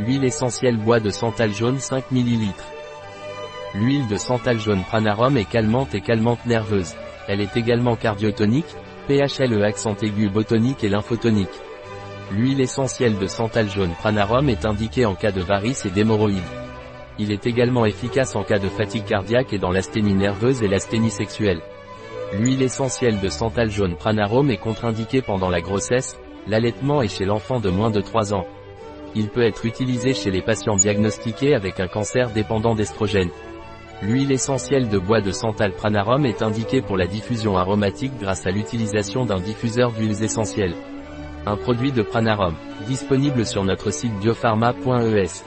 Huile essentielle bois de santal jaune 5 ml. L'huile de santal jaune pranarum est calmante et calmante nerveuse. Elle est également cardiotonique, PHLE accent aigu botonique et lymphotonique. L'huile essentielle de santal jaune pranarum est indiquée en cas de varices et d'hémorroïdes. Il est également efficace en cas de fatigue cardiaque et dans l'asthénie nerveuse et l'asthénie sexuelle. L'huile essentielle de santal jaune pranarum est contre-indiquée pendant la grossesse, l'allaitement et chez l'enfant de moins de 3 ans. Il peut être utilisé chez les patients diagnostiqués avec un cancer dépendant d'estrogène. L'huile essentielle de bois de santal pranarum est indiquée pour la diffusion aromatique grâce à l'utilisation d'un diffuseur d'huiles essentielles. Un produit de pranarum, disponible sur notre site biopharma.es.